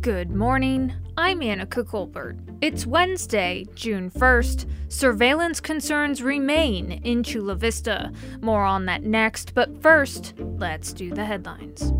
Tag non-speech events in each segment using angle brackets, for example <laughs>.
Good morning. I'm Annika Colbert. It's Wednesday, June 1st. Surveillance concerns remain in Chula Vista. More on that next, but first, let's do the headlines.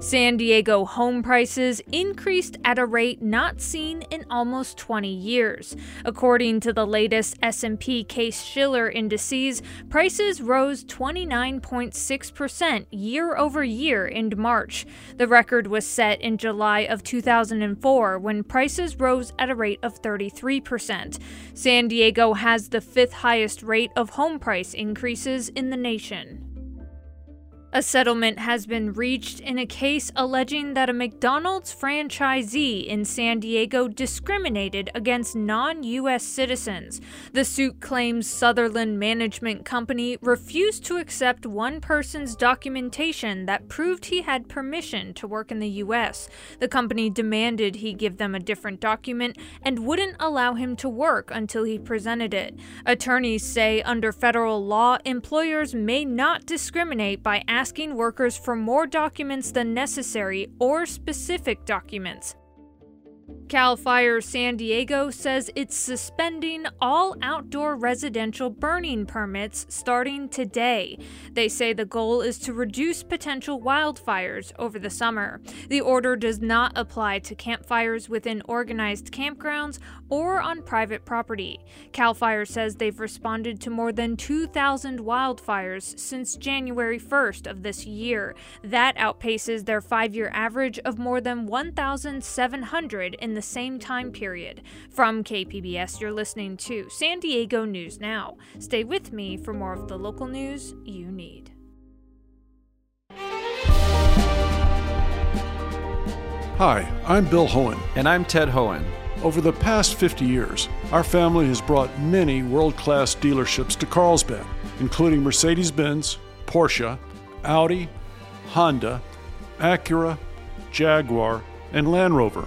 San Diego home prices increased at a rate not seen in almost 20 years. According to the latest S&P Case-Shiller indices, prices rose 29.6% year over year in March. The record was set in July of 2004 when prices rose at a rate of 33%. San Diego has the fifth highest rate of home price increases in the nation. A settlement has been reached in a case alleging that a McDonald's franchisee in San Diego discriminated against non U.S. citizens. The suit claims Sutherland Management Company refused to accept one person's documentation that proved he had permission to work in the U.S. The company demanded he give them a different document and wouldn't allow him to work until he presented it. Attorneys say under federal law, employers may not discriminate by asking asking workers for more documents than necessary or specific documents. Cal Fire San Diego says it's suspending all outdoor residential burning permits starting today. They say the goal is to reduce potential wildfires over the summer. The order does not apply to campfires within organized campgrounds or on private property. Cal Fire says they've responded to more than 2,000 wildfires since January 1st of this year. That outpaces their five year average of more than 1,700 in the the same time period. From KPBS, you're listening to San Diego News Now. Stay with me for more of the local news you need. Hi, I'm Bill Hoehn. And I'm Ted Hoehn. Over the past 50 years, our family has brought many world class dealerships to Carlsbad, including Mercedes Benz, Porsche, Audi, Honda, Acura, Jaguar, and Land Rover.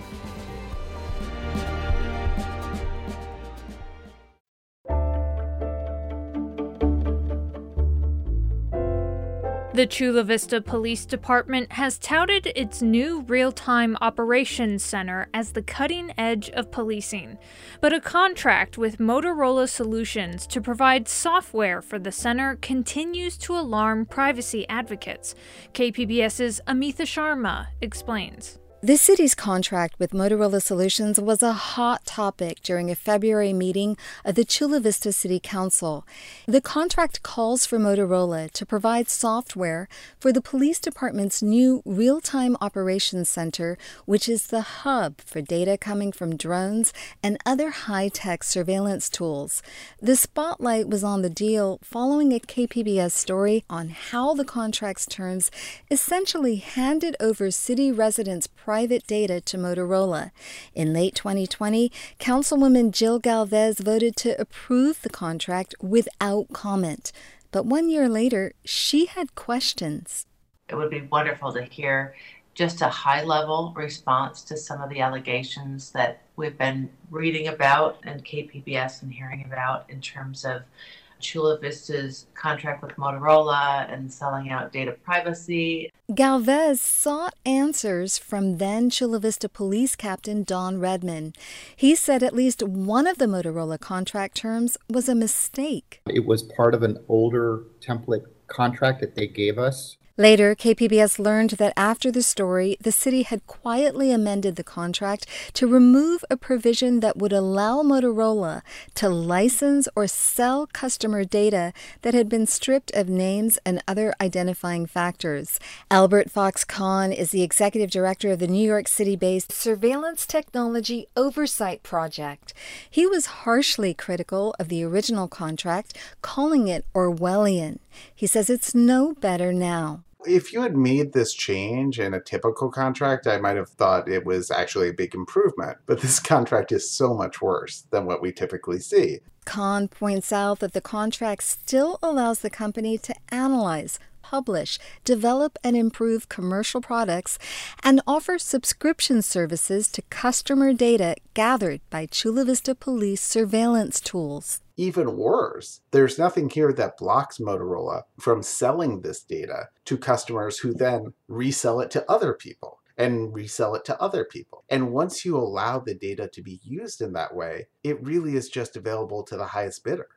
The Chula Vista Police Department has touted its new real time operations center as the cutting edge of policing. But a contract with Motorola Solutions to provide software for the center continues to alarm privacy advocates. KPBS's Amita Sharma explains. The city's contract with Motorola Solutions was a hot topic during a February meeting of the Chula Vista City Council. The contract calls for Motorola to provide software for the police department's new real time operations center, which is the hub for data coming from drones and other high tech surveillance tools. The spotlight was on the deal following a KPBS story on how the contract's terms essentially handed over city residents' private data to Motorola. In late 2020, Councilwoman Jill Galvez voted to approve the contract without comment. But one year later, she had questions. It would be wonderful to hear just a high level response to some of the allegations that we've been reading about and KPBS and hearing about in terms of Chula Vista's contract with Motorola and selling out data privacy. Galvez sought answers from then Chula Vista Police Captain Don Redman. He said at least one of the Motorola contract terms was a mistake. It was part of an older template contract that they gave us. Later, KPBS learned that after the story, the city had quietly amended the contract to remove a provision that would allow Motorola to license or sell customer data that had been stripped of names and other identifying factors. Albert Fox Cahn is the executive director of the New York City based Surveillance Technology Oversight Project. He was harshly critical of the original contract, calling it Orwellian. He says it's no better now. If you had made this change in a typical contract, I might have thought it was actually a big improvement. But this <laughs> contract is so much worse than what we typically see. Cahn points out that the contract still allows the company to analyze, publish, develop, and improve commercial products, and offer subscription services to customer data gathered by Chula Vista Police surveillance tools. Even worse, there's nothing here that blocks Motorola from selling this data to customers who then resell it to other people and resell it to other people. And once you allow the data to be used in that way, it really is just available to the highest bidder.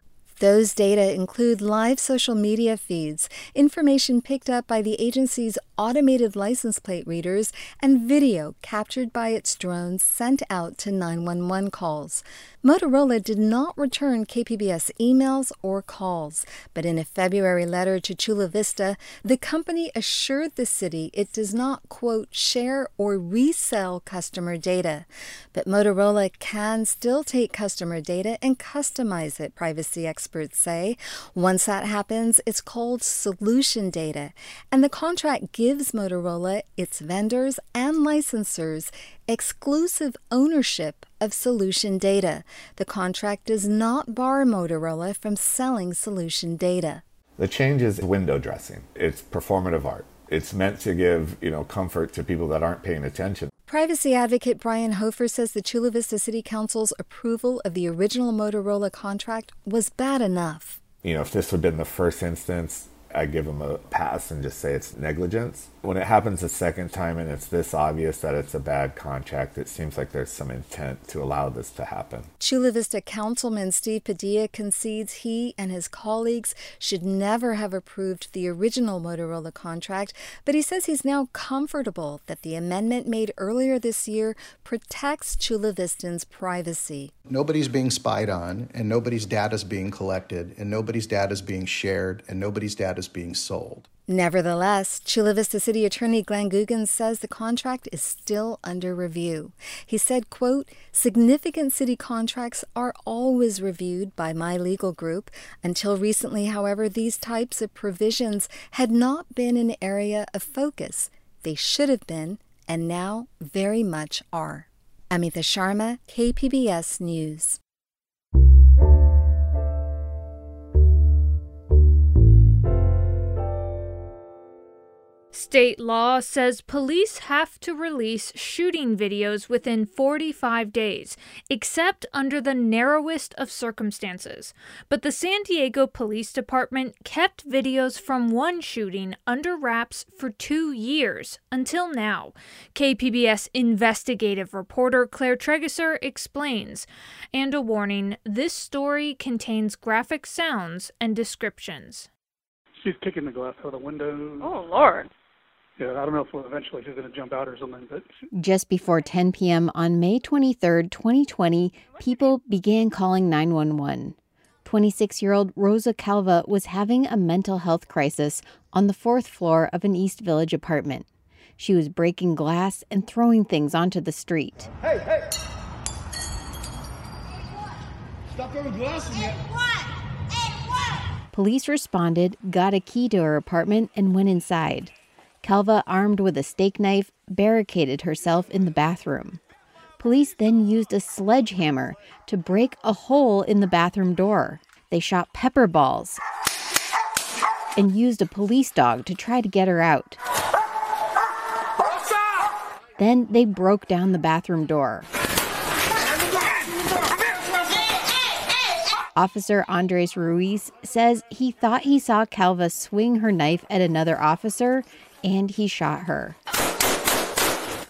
Those data include live social media feeds, information picked up by the agency's automated license plate readers, and video captured by its drones sent out to 911 calls. Motorola did not return KPBS emails or calls, but in a February letter to Chula Vista, the company assured the city it does not, quote, share or resell customer data. But Motorola can still take customer data and customize it, privacy experts say. Once that happens, it's called solution data, and the contract gives Motorola, its vendors, and licensors exclusive ownership of solution data. The contract does not bar Motorola from selling solution data. The change is window dressing. It's performative art. It's meant to give, you know, comfort to people that aren't paying attention. Privacy advocate Brian Hofer says the Chula Vista City Council's approval of the original Motorola contract was bad enough. You know, if this had been the first instance, I'd give them a pass and just say it's negligence. When it happens a second time and it's this obvious that it's a bad contract, it seems like there's some intent to allow this to happen. Chula Vista Councilman Steve Padilla concedes he and his colleagues should never have approved the original Motorola contract, but he says he's now comfortable that the amendment made earlier this year protects Chula Vistans' privacy. Nobody's being spied on, and nobody's data is being collected, and nobody's data is being shared, and nobody's data is being sold. Nevertheless, Chula Vista City Attorney Glenn Googins says the contract is still under review. He said, quote, significant city contracts are always reviewed by my legal group. Until recently, however, these types of provisions had not been an area of focus. They should have been, and now very much are. Amita Sharma, KPBS News. State law says police have to release shooting videos within 45 days, except under the narrowest of circumstances. But the San Diego Police Department kept videos from one shooting under wraps for two years until now. KPBS investigative reporter Claire Trageser explains. And a warning this story contains graphic sounds and descriptions. She's kicking the glass out of the window. Oh, Lord yeah, I don't know if eventually she's going to jump out or something. But just before 10 p.m. on May 23, 2020, people began calling 911. 26 year old Rosa Calva was having a mental health crisis on the fourth floor of an East Village apartment. She was breaking glass and throwing things onto the street. Hey, hey! Stop throwing glass in here! Police responded, got a key to her apartment, and went inside. Calva, armed with a steak knife, barricaded herself in the bathroom. Police then used a sledgehammer to break a hole in the bathroom door. They shot pepper balls and used a police dog to try to get her out. Then they broke down the bathroom door. Officer Andres Ruiz says he thought he saw Calva swing her knife at another officer and he shot her.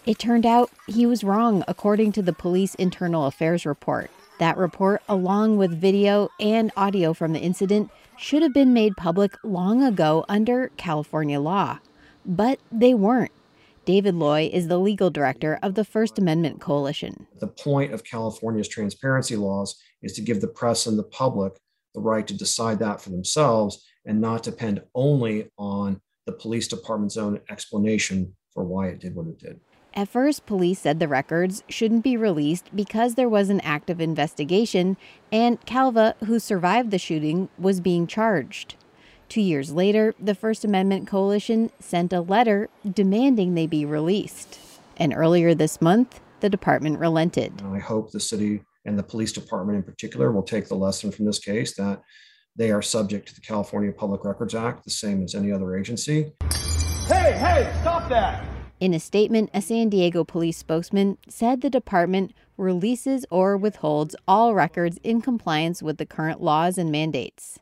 It turned out he was wrong, according to the police internal affairs report. That report, along with video and audio from the incident, should have been made public long ago under California law. But they weren't. David Loy is the legal director of the First Amendment Coalition. The point of California's transparency laws is to give the press and the public the right to decide that for themselves and not depend only on the police department's own explanation for why it did what it did. At first, police said the records shouldn't be released because there was an active investigation and Calva, who survived the shooting, was being charged. Two years later, the First Amendment Coalition sent a letter demanding they be released. And earlier this month, the department relented. I hope the city and the police department in particular will take the lesson from this case that they are subject to the California Public Records Act, the same as any other agency. Hey, hey, stop that! In a statement, a San Diego police spokesman said the department releases or withholds all records in compliance with the current laws and mandates.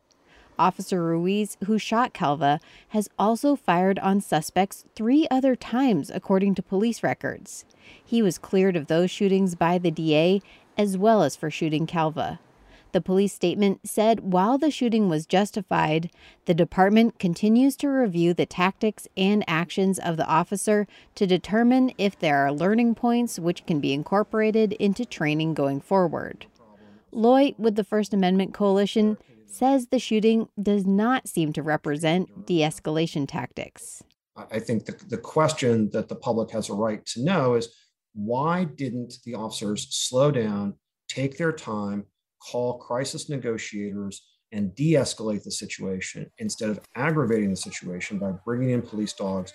Officer Ruiz, who shot Calva, has also fired on suspects three other times, according to police records. He was cleared of those shootings by the DA as well as for shooting Calva. The police statement said while the shooting was justified, the department continues to review the tactics and actions of the officer to determine if there are learning points which can be incorporated into training going forward. Loy, with the First Amendment Coalition, says the shooting does not seem to represent de escalation tactics. I think the, the question that the public has a right to know is why didn't the officers slow down, take their time, call crisis negotiators, and de escalate the situation instead of aggravating the situation by bringing in police dogs,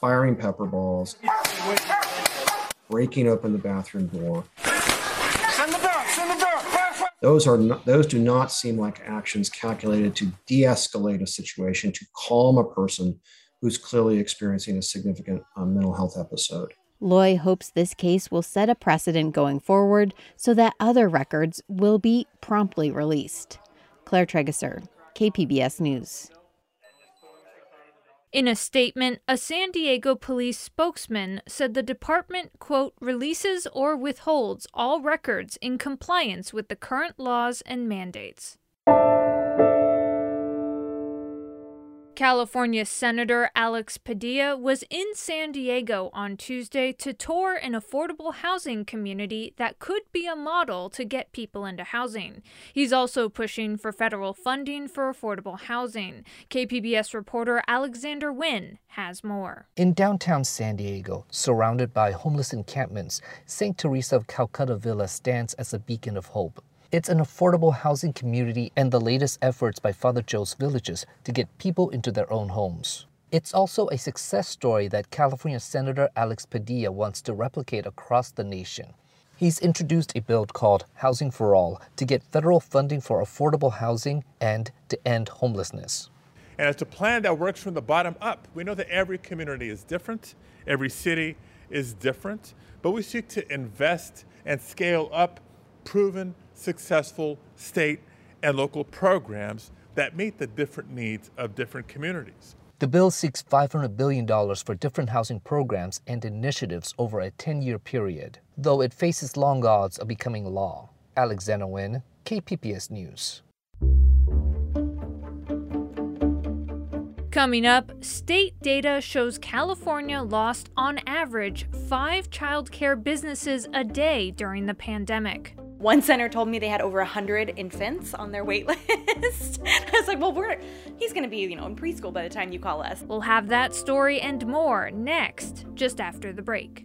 firing pepper balls, breaking open the bathroom door. Those are not, those do not seem like actions calculated to de-escalate a situation, to calm a person who's clearly experiencing a significant um, mental health episode. Loy hopes this case will set a precedent going forward so that other records will be promptly released. Claire Trageser, KPBS News. In a statement, a San Diego police spokesman said the department, quote, releases or withholds all records in compliance with the current laws and mandates. California Senator Alex Padilla was in San Diego on Tuesday to tour an affordable housing community that could be a model to get people into housing. He's also pushing for federal funding for affordable housing. KPBS reporter Alexander Nguyen has more. In downtown San Diego, surrounded by homeless encampments, St. Teresa of Calcutta Villa stands as a beacon of hope. It's an affordable housing community and the latest efforts by Father Joe's Villages to get people into their own homes. It's also a success story that California Senator Alex Padilla wants to replicate across the nation. He's introduced a bill called Housing for All to get federal funding for affordable housing and to end homelessness. And it's a plan that works from the bottom up. We know that every community is different, every city is different, but we seek to invest and scale up proven successful state and local programs that meet the different needs of different communities. The bill seeks $500 billion for different housing programs and initiatives over a 10 year period, though it faces long odds of becoming law. Alexander Nguyen, KPBS News. Coming up, state data shows California lost on average five childcare businesses a day during the pandemic. One center told me they had over 100 infants on their wait <laughs> list. I was like, well, we're he's to be, you know, in preschool by the time you call us. We'll have that story and more next, just after the break.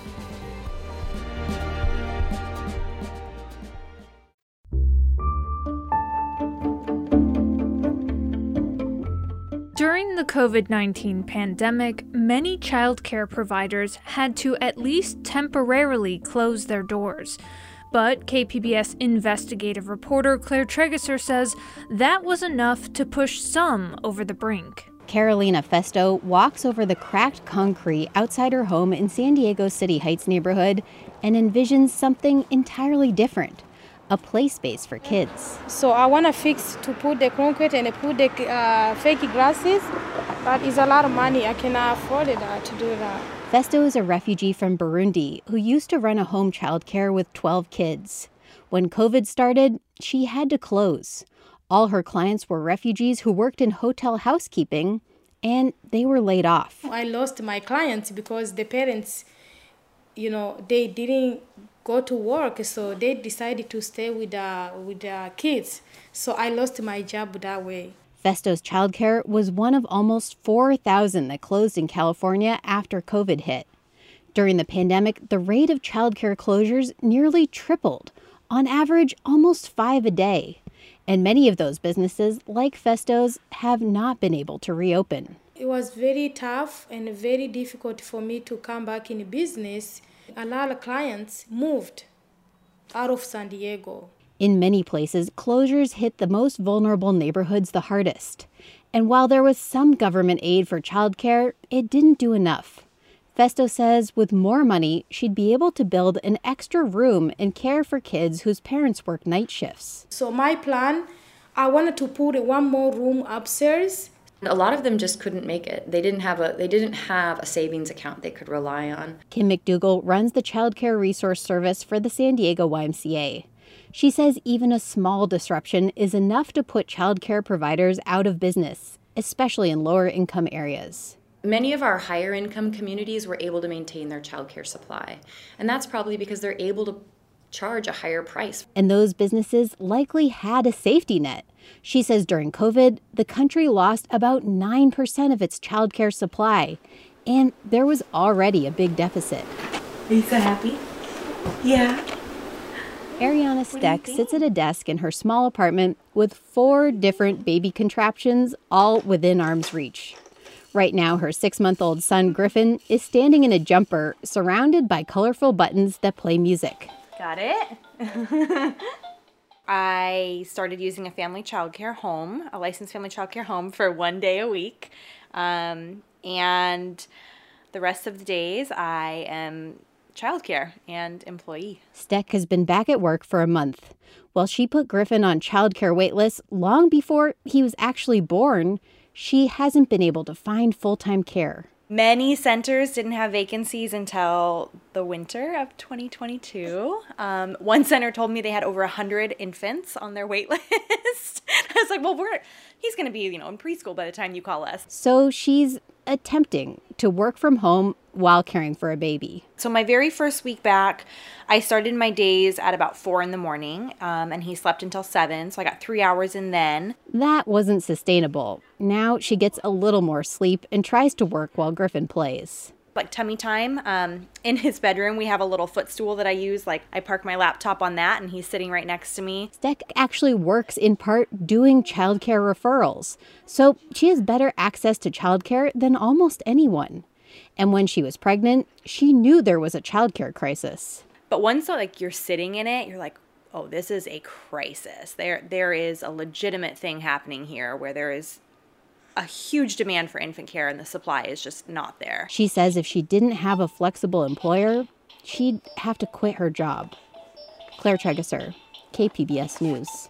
COVID 19 pandemic, many childcare providers had to at least temporarily close their doors. But KPBS investigative reporter Claire Trageser says that was enough to push some over the brink. Carolina Festo walks over the cracked concrete outside her home in San Diego's City Heights neighborhood and envisions something entirely different a play space for kids. So I want to fix to put the concrete and put the uh, fake grasses, but it's a lot of money. I cannot afford it uh, to do that. Festo is a refugee from Burundi who used to run a home childcare with 12 kids. When COVID started, she had to close. All her clients were refugees who worked in hotel housekeeping, and they were laid off. I lost my clients because the parents, you know, they didn't go to work, so they decided to stay with uh, with the kids. So I lost my job that way. Festo's childcare was one of almost 4,000 that closed in California after COVID hit. During the pandemic, the rate of childcare closures nearly tripled, on average, almost five a day. And many of those businesses, like Festo's, have not been able to reopen. It was very tough and very difficult for me to come back in business. A lot of clients moved out of San Diego. In many places, closures hit the most vulnerable neighborhoods the hardest. And while there was some government aid for childcare, it didn't do enough. Festo says with more money, she'd be able to build an extra room and care for kids whose parents work night shifts. So my plan, I wanted to put one more room upstairs. A lot of them just couldn't make it. They didn't have a they didn't have a savings account they could rely on. Kim McDougall runs the Child Care Resource Service for the San Diego YMCA. She says even a small disruption is enough to put child care providers out of business, especially in lower income areas. Many of our higher income communities were able to maintain their childcare supply, and that's probably because they're able to charge a higher price. And those businesses likely had a safety net. She says during COVID, the country lost about 9% of its childcare supply, and there was already a big deficit. Are you so happy? Yeah. Ariana Steck sits at a desk in her small apartment with four different baby contraptions, all within arm's reach. Right now, her six month old son, Griffin, is standing in a jumper surrounded by colorful buttons that play music. Got it. <laughs> I started using a family childcare home, a licensed family childcare home, for one day a week. Um, and the rest of the days, I am childcare and employee. Steck has been back at work for a month. While she put Griffin on childcare waitlists long before he was actually born, she hasn't been able to find full time care. Many centers didn't have vacancies until the winter of 2022. Um, one center told me they had over 100 infants on their wait <laughs> list. I was like, well, we're he's going to be, you know, in preschool by the time you call us. So she's attempting to work from home while caring for a baby. So, my very first week back, I started my days at about four in the morning, um, and he slept until seven. So, I got three hours in then. That wasn't sustainable. Now she gets a little more sleep and tries to work while Griffin plays like tummy time. Um, in his bedroom, we have a little footstool that I use. Like I park my laptop on that, and he's sitting right next to me. Steck actually works in part doing childcare referrals, so she has better access to childcare than almost anyone. And when she was pregnant, she knew there was a childcare crisis. But once like you're sitting in it, you're like, oh, this is a crisis. There, there is a legitimate thing happening here where there is a huge demand for infant care and the supply is just not there. She says if she didn't have a flexible employer, she'd have to quit her job. Claire Trageser, KPBS News.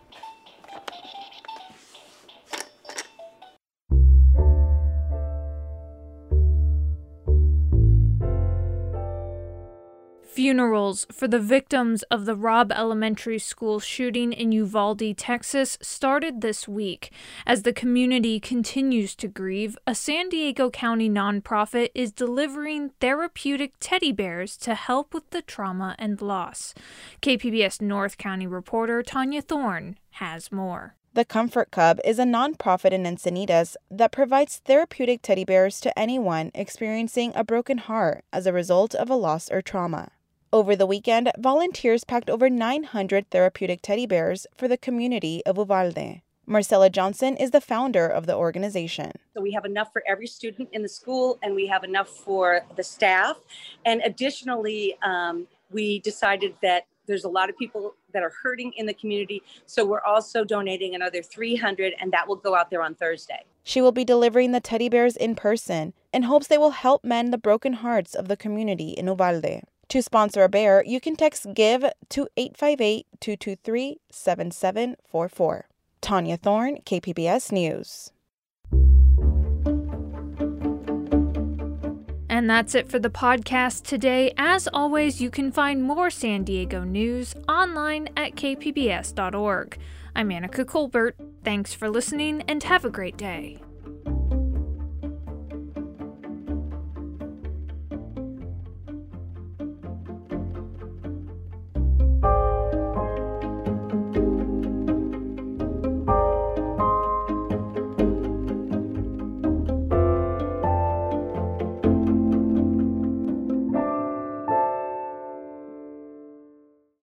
Funerals for the victims of the Robb Elementary School shooting in Uvalde, Texas, started this week. As the community continues to grieve, a San Diego County nonprofit is delivering therapeutic teddy bears to help with the trauma and loss. KPBS North County reporter Tania Thorne has more. The Comfort Cub is a nonprofit in Encinitas that provides therapeutic teddy bears to anyone experiencing a broken heart as a result of a loss or trauma. Over the weekend, volunteers packed over 900 therapeutic teddy bears for the community of Uvalde. Marcella Johnson is the founder of the organization. So we have enough for every student in the school, and we have enough for the staff. And additionally, um, we decided that There's a lot of people that are hurting in the community. So we're also donating another 300, and that will go out there on Thursday. She will be delivering the teddy bears in person in hopes they will help mend the broken hearts of the community in Uvalde. To sponsor a bear, you can text GIVE to 858 223 7744. Tania Thorne, KPBS News. And that's it for the podcast today. As always, you can find more San Diego news online at kpbs.org. I'm Annika Colbert. Thanks for listening and have a great day.